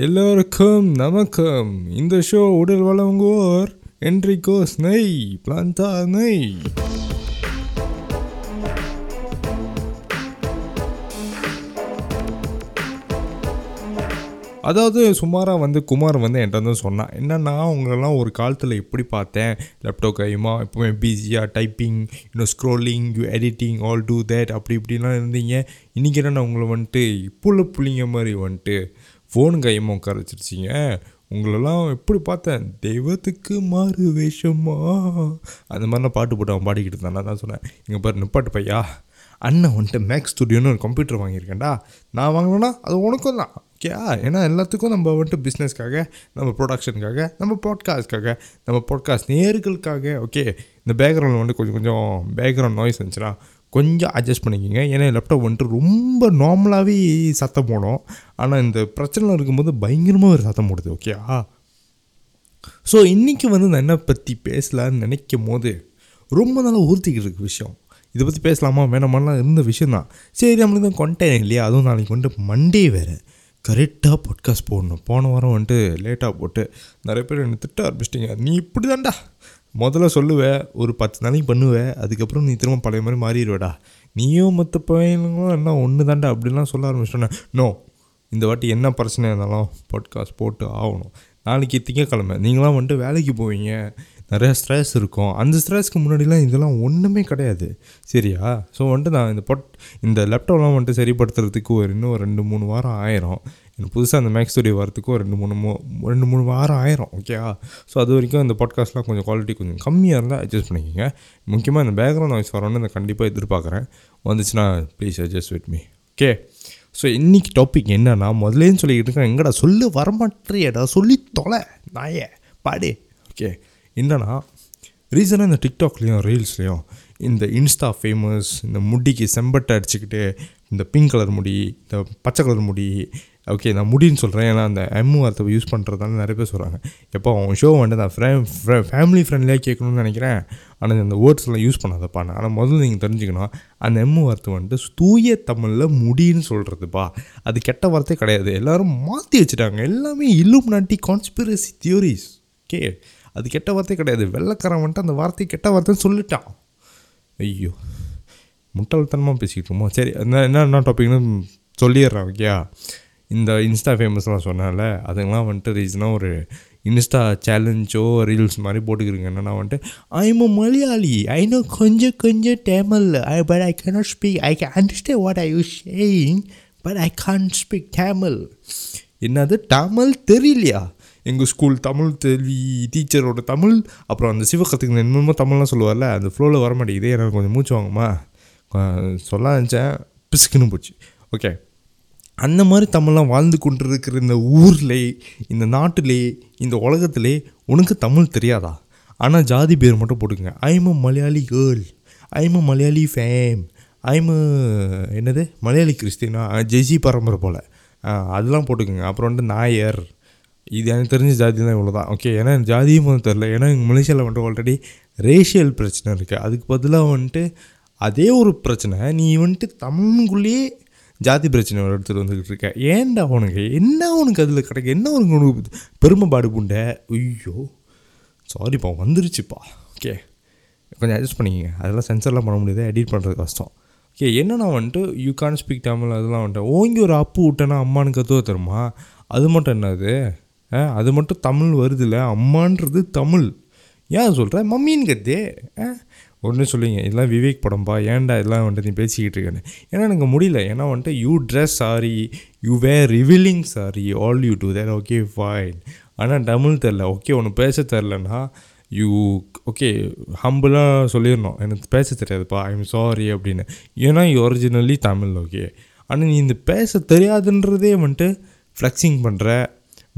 எல்லோருக்கும் நமக்கம். இந்த ஷோ உடல் வழங்குவோர் என்ரிகோஸ் நெய் பிளான்டா நெய் அதாவது சுமாராக வந்து குமார் வந்து என்கிட்ட வந்து சொன்னான். என்னென்னா உங்களெல்லாம் ஒரு காலத்தில் எப்படி பார்த்தேன்? லேப்டாப் கையுமா? எப்போவுமே பிஸியாக டைப்பிங் இன்னும் scrolling you editing all do that அப்படி இப்படிலாம் இருந்தீங்க. இன்றைக்கி என்ன உங்களை வந்துட்டு இப்போ உள்ள பிள்ளைங்க மாதிரி வந்துட்டு ஃபோன் கையுமா உட்கார வச்சிருச்சிங்க. உங்களெல்லாம் எப்படி பார்த்தேன்? தெய்வத்துக்கு மாறு வேஷமா? அந்த மாதிரிலாம் பாட்டு போட்டு அவன் பாடிக்கிட்டு இருந்தான். நான் தான் சொன்னேன். இங்கே பாரு நிப்பாட்டு பையா. அண்ணன் வந்துட்டு மேக்ஸ் ஸ்டுடியோன்னு ஒரு கம்ப்யூட்டர் வாங்கியிருக்கேன்டா. நான் வாங்கினேன்னா அது உனக்கும் தான். ஓகே ஏன்னா எல்லாத்துக்கும் நம்ம வந்துட்டு பிஸ்னஸ்க்காக நம்ம ப்ரொடக்ஷனுக்காக நம்ம பாட்காஸ்ட்காக நம்ம பாட்காஸ்ட் நேர்களுக்காக ஓகே? இந்த பேக்ரவுண்டில் வந்துட்டு கொஞ்சம் கொஞ்சம் பேக்ரவுண்ட் நாய்ஸ் இருந்துச்சுன்னா கொஞ்சம் அட்ஜஸ்ட் பண்ணிக்கோங்க. ஏன்னா லேப்டாப் வந்துட்டு ரொம்ப நார்மலாகவே சத்தம் போடும். ஆனால் இந்த பிரச்சனை இருக்கும்போது பயங்கரமாக ஒரு சத்தம் போடுது ஓகேயா ஸோ இன்றைக்கி வந்து நான் என்ன பற்றி பேசலான்னு நினைக்கும் போது ரொம்ப நாளாக ஊர்த்திக்கிட்டு இருக்கு விஷயம். இதை பற்றி பேசலாமா? வேணாமாலாம் இருந்த விஷயம் தான். சரி நம்மளுக்கு தான் கொண்டேன் இல்லையா? அதுவும் நாளைக்கு வந்துட்டு மண்டே வேறு. கரெக்டாக பாட்காஸ்ட் போடணும். போன வாரம் வந்துட்டு லேட்டாக போட்டு நிறைய பேர் என்ன திட்ட ஆரம்பிச்சிட்டிங்க. நீ இப்படி தான்டா முதல்ல சொல்லுவேன் ஒரு பத்து நாளைக்கு பண்ணுவேன் அதுக்கப்புறம் நீ திரும்ப பழைய மாதிரி மாறிடுவேடா. நீயும் மற்ற பையனுங்களும் என்ன ஒன்று தாண்டா அப்படிலாம் சொல்ல ஆரம்பிச்சிட்டோன்னே நோ இந்த வாட்டி என்ன பிரச்சனை இருந்தாலும் பாட்காஸ்ட் போட்டு ஆகணும். நாளைக்கு திங்கக்கிழமை. நீங்களாம் வந்துட்டு வேலைக்கு போவீங்க. நிறையா ஸ்ட்ரெஸ் இருக்கும். அந்த ஸ்ட்ரெஸ்க்கு முன்னாடிலாம் இதெல்லாம் ஒன்றுமே கிடையாது. சரியா? ஸோ வந்துட்டு நான் இந்த பொட் இந்த லேப்டாப்லாம் வந்துட்டு சரிப்படுத்துறதுக்கு ஒரு இன்னும் ஒரு ரெண்டு மூணு வாரம் ஆயிரும். எனக்கு புதுசாக அந்த மேக்ஸ் ஸ்டுடியோ வரத்துக்கு ஒரு ரெண்டு மூணு மூ ரெண்டு மூணு வாரம் ஆயிரும். ஓகேயா ஸோ அது வரைக்கும் இந்த பாட்காஸ்ட்லாம் கொஞ்சம் குவாலிட்டி கொஞ்சம் கம்மியாக இருந்தால் அட்ஜஸ்ட் பண்ணிக்கோங்க. முக்கியமாக இந்த பேக்ரவுண்ட் நாய்ஸ் வரணும்னு நான் கண்டிப்பாக எதிர்பார்க்குறேன். வந்துச்சுன்னா please adjust with me okay so இன்றைக்கி டாபிக் என்னன்னா முதலேன்னு சொல்லிக்கிட்டு இருக்கேன். எங்கடா சொல்லு வரமாட்டேறியடா சொல்லி தொலை நாயே பாடு. ஓகே என்னன்னா ரீசனாக இந்த டிக்டாக்லேயும் ரீல்ஸ்லேயும் இந்த இன்ஸ்டா ஃபேமஸ் இந்த முடிக்கு செம்பட்டை அடிச்சுக்கிட்டு இந்த பிங்க் கலர் முடி இந்த பச்சை கலர் முடி ஓகே நான் முடின்னு சொல்கிறேன் ஏன்னா அந்த எம் வார்த்தை யூஸ் பண்ணுறதால நிறைய பேர் சொல்கிறாங்க எப்போ அவன் ஷோ வந்துட்டு நான் ஃப்ரே ஃபேமிலி ஃப்ரெண்ட்லியாக கேட்கணும்னு நினைக்கிறேன். ஆனால் அந்த வேர்ட்ஸ்லாம் யூஸ் பண்ணாதப்பா. ஆனால் முதல்ல நீங்கள் தெரிஞ்சுக்கணும் அந்த எம் வார்த்தை வந்துட்டு தூய தமிழில் முடின்னு சொல்கிறதுப்பா அது கெட்ட வார்த்தை கிடையாது. எல்லோரும் மாற்றி வச்சுட்டாங்க. எல்லாமே இல்லும் நாட்டி கான்ஸ்பிரசி தியோரிஸ் ஓகே அது கெட்ட வார்த்தை கிடையாது. வெள்ளைக்காரன் வந்துட்டு அந்த வார்த்தை கெட்ட வார்த்தைன்னு சொல்லிட்டான். ஐயோ. முட்டாள்தனமாக பேசிக்கிட்டு இருக்கோமோ? சரி என்ன என்ன டாபிக்னு சொல்லிடுறேன் ஓகேயா இந்த இன்ஸ்டா ஃபேமஸ்லாம் சொன்னால அதுங்களாம் வந்துட்டு ரீசனாக ஒரு இன்ஸ்டா சேலஞ்சோ ரீல்ஸ் மாதிரி போட்டுக்கிறீங்க என்னென்னா வந்துட்டு ஐம் மலையாளி ஐ நோ கொஞ்சம் கொஞ்சம் Tamil I but I cannot speak I can understand what I you saying but I can't speak Tamil என்னது? தமிழ் தெரியலையா? எங்கள் ஸ்கூல் தமிழ் தெரி டீச்சரோட தமிழ் அப்புறம் அந்த சிவகத்துக்கு என்னமோ தமிழ்லாம் சொல்லுவார்ல அந்த ஃப்ளோவில் வர மாட்டேங்குது எனக்கு கொஞ்சம் மூச்சு வாங்குமா சொல்ல நினச்சேன் பிசுக்குன்னு போச்சு. ஓகே அந்த மாதிரி தமிழ்லாம் வாழ்ந்து கொண்டு இருக்கிற இந்த ஊரில் இந்த நாட்டிலே இந்த உலகத்திலே உனக்கு தமிழ் தெரியாதா? ஆனால் ஜாதி பேர் மட்டும் போட்டுக்கங்க. I'm a Malayali girl I'm a Malayali fam I'm என்னது? மலையாளி கிறிஸ்டினா ஜெய்சி பரம்பரை போல். அதெல்லாம் போட்டுக்கோங்க. அப்புறம் வந்துட்டு நாயர். இது எனக்கு தெரிஞ்ச ஜாதி தான் இவ்வளோ தான் ஓகே ஏன்னா ஜாதியும் வந்து தெரில ஏன்னா எங்கள் மலேசியாவில் வந்துட்டு ஆல்ரெடி ரேஷியல் பிரச்சனை இருக்குது அதுக்கு பதிலாக வந்துட்டு அதே ஒரு பிரச்சனை. நீ வந்துட்டு தமிழுக்குள்ளேயே ஜாதி பிரச்சனை எடுத்துகிட்டு வந்துக்கிட்டு இருக்க. ஏன்டா உனக்கு? என்ன உனக்கு அதில் கிடைக்க? என்ன உனக்கு உனக்கு பெருமைப்பாடு புண்டை. ஐயோ. சாரிப்பா வந்துருச்சுப்பா. ஓகே கொஞ்சம் அட்ஜஸ்ட் பண்ணிக்கங்க. அதெல்லாம் சென்சர்லாம் பண்ண முடியாது. எடிட் பண்ணுறது கஷ்டம். ஓகே என்னென்னா வந்துட்டு யூ கான் ஸ்பீக் தமிழ் அதெல்லாம் வந்துட்டு. ஓங்கி ஒரு அப்பு விட்டேன்னா அம்மானு கத்துவ தருமா அது மட்டும் என்னது? அது மட்டும் தமிழ் வருதுல்ல? அம்மான்றது தமிழ். ஏன் சொல்கிறேன் மம்மின்னு கத்தே ஒன்று சொல்லுங்க. இதெல்லாம் விவேக் படம்பா. ஏன்டா இதெல்லாம் வந்துட்டு நீ பேசிக்கிட்டு இருக்கேன்னு. ஏன்னா எனக்கு முடியல. ஏன்னா வந்துட்டு you dress sorry you wear revealing sorry all you do there okay fine ஆனால் தமிழ் தெரில ஓகே ஒன்று பேச தெரிலன்னா யூ ஓகே ஹம்புலாக சொல்லிடணும். எனக்கு பேச தெரியாதுப்பா. ஐ எம் சாரி அப்படின்னு. ஏன்னா யூ ஒரிஜினலி தமிழ் ஓகே ஆனால் நீ இந்த பேச தெரியாதுன்றதே வந்துட்டு ஃப்ளெக்ஸிங் பண்ணுற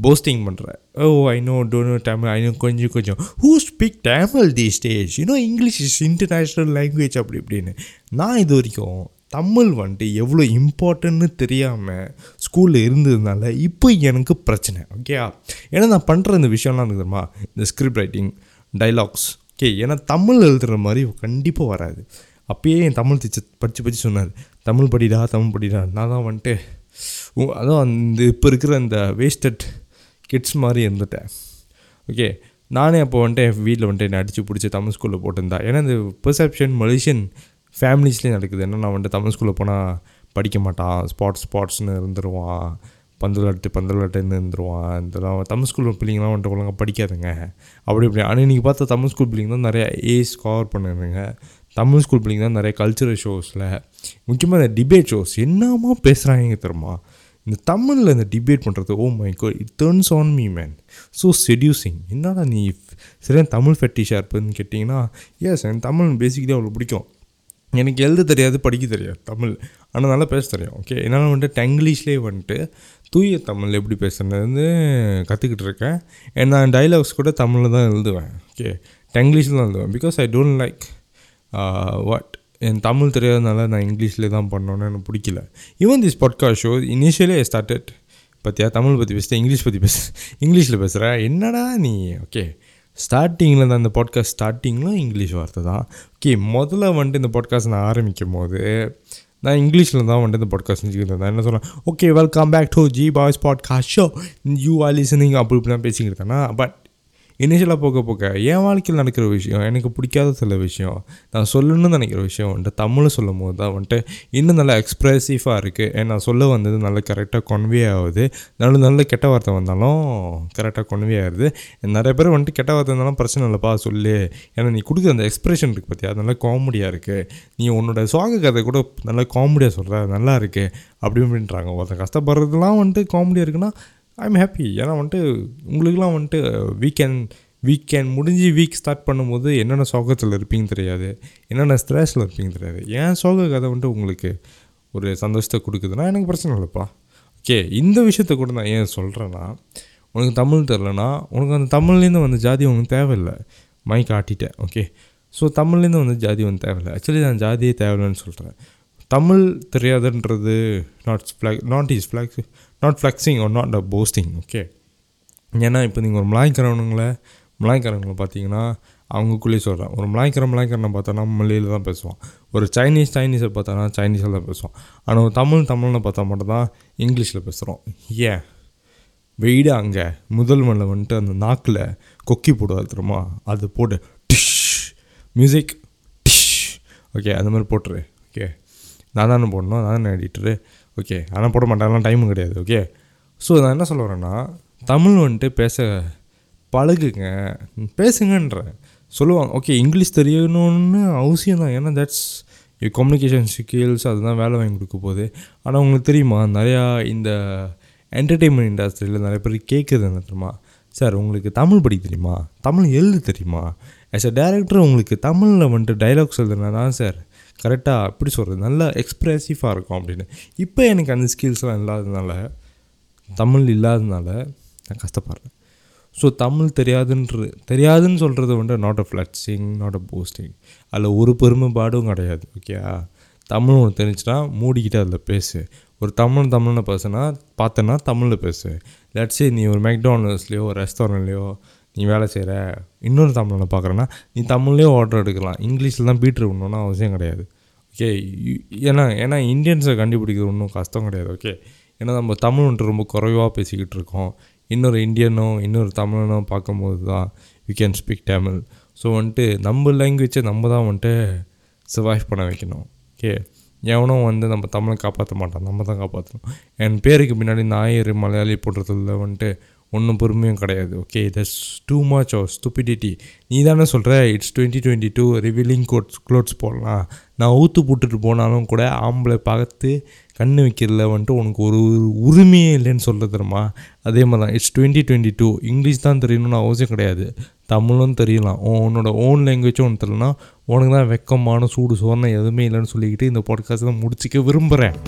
போஸ்டிங் பண்ணுற ஓ I know dunno Tamil I know கொஞ்சம் கொஞ்சம். Who speak Tamil the stage you know English is international language அப்படி இப்படின்னு. நான் இது வரைக்கும் தமிழ் வந்துட்டு எவ்வளோ இம்பார்ட்டன்ட்னு தெரியாமல் ஸ்கூலில் இருந்ததுனால இப்போ எனக்கு பிரச்சனை ஓகேயா ஏன்னா நான் பண்ணுற இந்த விஷயம்லாம் இருக்குதுமா இந்த ஸ்கிரிப்ட் ரைட்டிங் டைலாக்ஸ் ஓகே ஏன்னா தமிழ் எழுதுகிற மாதிரி கண்டிப்பாக வராது. அப்பயே என் தமிழ் டீச்சர் படித்து படித்து சொன்னார் தமிழ் படிடா தமிழ் படிடா. நான் தான் வந்துட்டு உ- அதுவும் அந்த இப்போ இருக்கிற அந்த வேஸ்டட் கிட்ஸ் மாதிரி இருந்துட்டேன். ஓகே நானே அப்போ வந்துட்டு என் வீட்டில் வந்துட்டு என்னை அடித்து பிடிச்சி தமிழ் ஸ்கூலில் போட்டிருந்தா. ஏன்னா இந்த பெர்செப்ஷன் மலேஷியன் ஃபேமிலிஸ்லேயும் நடக்குது. என்ன நான் வந்துட்டு தமிழ் ஸ்கூலில் போனால் படிக்க மாட்டான். ஸ்பாட்ஸ் ஸ்பாட்ஸ்னு இருந்துருவான். பந்து விளாட்டு பந்து விளாட்டுன்னு இருந்துருவான். இதெல்லாம் தமிழ் ஸ்கூல் பிள்ளைங்களாம் வந்துட்டு ஒழுங்காக படிக்காதுங்க. அப்படி இப்படி. ஆனால் நீங்கள் பார்த்தா தமிழ் ஸ்கூல் பிள்ளைங்க தான் நிறைய ஏஸ் கவர் பண்ணுதுங்க. தமிழ் ஸ்கூல் பிள்ளைங்க தான் நிறைய கல்ச்சுரல் ஷோஸில் முக்கியமாக இந்த டிபேட் ஷோஸ் என்னமா பேசுகிறாங்க தெரியுமா? இந்த தமிழில் இந்த டிபேட் பண்ணுறது ஓ my God it turns on me man so seducing என்னடா நீ சரியா தமிழ் ஃபெட்டிஷாக இருப்பதுன்னு கேட்டிங்கன்னா எஸ் எனக்கு தமிழ் பேசிக்கலி அவ்வளோ பிடிக்கும். எனக்கு எழுத தெரியாது படிக்க தெரியாது தமிழ். ஆனால் நல்லா பேச தெரியும் ஓகே என்னால் வந்துட்டு டங்கிலீஷ்லேயே வந்துட்டு தூய தமிழ் எப்படி பேசுறது கற்றுக்கிட்டு இருக்கேன். நான் டைலாக்ஸ் கூட தமிழில் தான் எழுதுவேன் ஓகே டங்கிலீஷில் தான் எழுதுவேன் because I don't like what என் தமிழ் தெரியாதனால நான் இங்கிலீஷில் தான் பண்ணோன்னு எனக்கு பிடிக்கல. ஈவன் திஸ் பாட்காஸ்ட் ஷோ இனிஷியலே ஸ்டார்டட் பற்றியா தமிழ் பற்றி பேசுகிறேன் இங்கிலீஷ் பற்றி பேச இங்கிலீஷில் பேசுகிற என்னடா நீ? ஓகே ஸ்டார்டிங்கில் தான் அந்த பாட்காஸ்ட் ஸ்டார்டிங்கில் இங்கிலீஷ் வார்த்தை தான். ஓகே முதல்ல வந்துட்டு இந்த பாட்காஸ்ட் நான் ஆரம்பிக்கும் போது நான் இங்கிலீஷில் தான் வந்துட்டு இந்த பாட்காஸ்ட் செஞ்சுக்கிட்டு இருந்தேன். என்ன சொல்கிறேன் okay welcome back to G boys podcast show you are listening அப்படி இப்படிலாம் பேசிக்கிட்டு இருக்கேன்னா பட் இனிஷியலாக போக போக என் வாழ்க்கையில் நடக்கிற விஷயம் எனக்கு பிடிக்காத சில விஷயம் நான் சொல்லணும்னு நினைக்கிற விஷயம் வந்துட்டு தமிழ் சொல்லும் போது தான் வந்துட்டு இன்னும் நல்லா எக்ஸ்ப்ரெசிவாக இருக்குது நான் சொல்ல வந்தது நல்லா கரெக்டாக கொன்வே ஆகுது. நல்ல நல்ல கெட்ட வார்த்தை வந்தாலும் கரெக்டாக கொன்வே ஆகுது நிறைய பேர் வந்துட்டு கெட்ட வார்த்தை இருந்தாலும் பிரச்சனை இல்லைப்பா சொல்லு. ஏன்னா நீ கொடுக்குற அந்த எக்ஸ்ப்ரெஷன் இருக்குது பார்த்தியா அது நல்லா காமெடியாக இருக்குது நீ உன்னோட சோக கதை கூட நல்லா காமெடியாக சொல்கிற நல்லா இருக்குது அப்படி இப்படின்றாங்க. ஒருத்தன் கஷ்டப்படுறதுலாம் வந்துட்டு காமெடியாக இருக்குன்னா ஐம் ஹாப்பி ஏன்னா வந்துட்டு உங்களுக்குலாம் வந்துட்டு வீக்கெண்ட் வீக்கெண்ட் முடிஞ்சு வீக் ஸ்டார்ட் பண்ணும்போது என்னென்ன சோகத்தில் இருப்பீங்க தெரியாது. என்னென்ன ஸ்ட்ரெஸ்ஸில் இருப்பீங்க தெரியாது. ஏன் சோக கதை வந்துட்டு உங்களுக்கு ஒரு சந்தோஷத்தை கொடுக்குதுன்னா எனக்கு பிரச்சனை இல்லைப்பா. ஓகே இந்த விஷயத்த கூட நான் ஏன் சொல்கிறேன்னா உனக்கு தமிழ் தெரிலனா உனக்கு அந்த தமிழ்லேருந்து வந்த ஜாதி உனக்கு தேவையில்லை. மைக் ஆட்டிட்டேன் ஓகே ஸோ தமிழ்லேருந்து வந்து ஜாதி வந்து தேவையில்லை. ஆக்சுவலி நான் ஜாதியே தேவையில்லைன்னு சொல்கிறேன் Tamil தெரியாதுன்றது not flag not is flag not flexing or not a posting okay ஏன்னா இப்போ நீங்கள் ஒரு மலாய்க்காரவனுங்களை மலாய்க்காரவங்களை பார்த்தீங்கன்னா அவங்களுக்குள்ளேயே சொல்கிறேன் ஒரு மலாய்க்கிற மலாய்க்காரனை பார்த்தோன்னா மலையில் தான் பேசுவான். ஒரு சைனீஸ் சைனீஸை பார்த்தோன்னா சைனீஸில் தான் பேசுவான். ஆனால் ஒரு தமிழ் தமிழ்னு பார்த்தா மட்டும் தான் இங்கிலீஷில் பேசுகிறோம் ஏன்? வெயிடு அங்கே. முதல் மலை வந்துட்டு அந்த நாக்கில் கொக்கி போடுவார் தெரியுமா? அது போட்டு டிஷ். Music dish. ஓகே அந்த மாதிரி போட்டுரு. ஓகே நான் தானே போடணும் நான் தானே எடிட்டரு ஓகே ஆனால் போட மாட்டாங்கலாம் டைமும் கிடையாது ஓகே ஸோ நான் என்ன சொல்ல வரேன்னா தமிழ் வந்துட்டு பேச பழகுங்க பேசுங்கன்றேன். சொல்லுவாங்க ஓகே இங்கிலீஷ் தெரியணும்னு அவசியம் தான். ஏன்னா தட்ஸ் கம்யூனிகேஷன் ஸ்கில்ஸ் அதுதான் வேலை வாங்கி கொடுக்க போகுது. ஆனால் உங்களுக்கு தெரியுமா நிறையா இந்த என்டர்டெயின்மெண்ட் இண்டஸ்ட்ரியில் நிறைய பேர் கேட்குறது என்ன தெரியுமா? சார் உங்களுக்கு தமிழ் படிக்க தெரியுமா? தமிழ் எழுத தெரியுமா? ஆஸ் அ டேரக்டர் உங்களுக்கு தமிழில் வந்துட்டு டைலாக்ஸ் எழுதுனா தான் சார் கரெக்டாக எப்படி சொல்கிறது நல்லா எக்ஸ்ப்ரெசிவாக இருக்கும் அப்படின்னு. இப்போ எனக்கு அந்த ஸ்கில்ஸ்லாம் இல்லாததுனால தமிழ் இல்லாததுனால நான் கஷ்டப்படுறேன். ஸோ தமிழ் தெரியாதுன்ற தெரியாதுன்னு சொல்கிறது வந்து not a flexing not a posting அதில் ஒரு பெருமைப்பாடும் கிடையாது ஓகே தமிழ் ஒன்று தெரிஞ்சுன்னா மூடிக்கிட்டு அதில் பேசு. ஒரு தமிழ் தமிழில் பேசுனா பார்த்தேன்னா தமிழில் பேசு. லட்ஸே நீ ஒரு மெக்டானல்ஸ்லேயோ ஒரு ரெஸ்டாரண்ட்லேயோ நீ வேலை செய்கிற இன்னொரு தமிழனை பார்க்குறேன்னா நீ தமிழ்லேயே ஆர்டர் எடுக்கலாம். இங்கிலீஷில் தான் பீட்ரு விடணுன்னு அவசியம் கிடையாது. ஓகே ஏன்னா ஏன்னா இந்தியன்ஸை கண்டுபிடிக்கிறது ஒன்றும் கஷ்டம் கிடையாது. ஓகே ஏன்னா நம்ம தமிழ் வந்துட்டு ரொம்ப குறைவாக பேசிக்கிட்டு இருக்கோம். இன்னொரு இந்தியனோ இன்னொரு தமிழனோ பார்க்கும்போது தான் you can speak Tamil so வந்துட்டு நம்ம லாங்குவேஜை நம்ம தான் வந்துட்டு சர்வைவ் பண்ண வைக்கணும். ஓகே எவனும் வந்து நம்ம தமிழை காப்பாற்ற மாட்டான். நம்ம தான் காப்பாற்றணும் என் பேருக்கு பின்னாடி ஞாயிறு மலையாளி போடுறதுல வந்துட்டு ஒன்றும் பொறுமையும் கிடையாது. Okay that's too much of stupidity நீ தானே சொல்கிற it's twenty twenty two revealing coats clothes போடலாம். நான் ஊற்று போட்டுட்டு போனாலும் கூட ஆம்பளை பார்த்து கண்ணு வைக்கிறதுல வந்துட்டு உனக்கு ஒரு உரிமையே இல்லைன்னு சொல்ல தெரியுமா? அதே மாதிரி தான் it's twenty twenty two English தான் தெரியணும்னு அவசியம் கிடையாது. தமிழும் தெரியலாம். உன்னோட ஓன் லாங்குவேஜும் ஒன்று தெரியலனா உனக்கு தான் வெக்கமான சூடு சோர்ணம் எதுவுமே இல்லைன்னு சொல்லிக்கிட்டு இந்த பாட்காஸ்ட்டை தான் முடிச்சிக்க விரும்புகிறேன்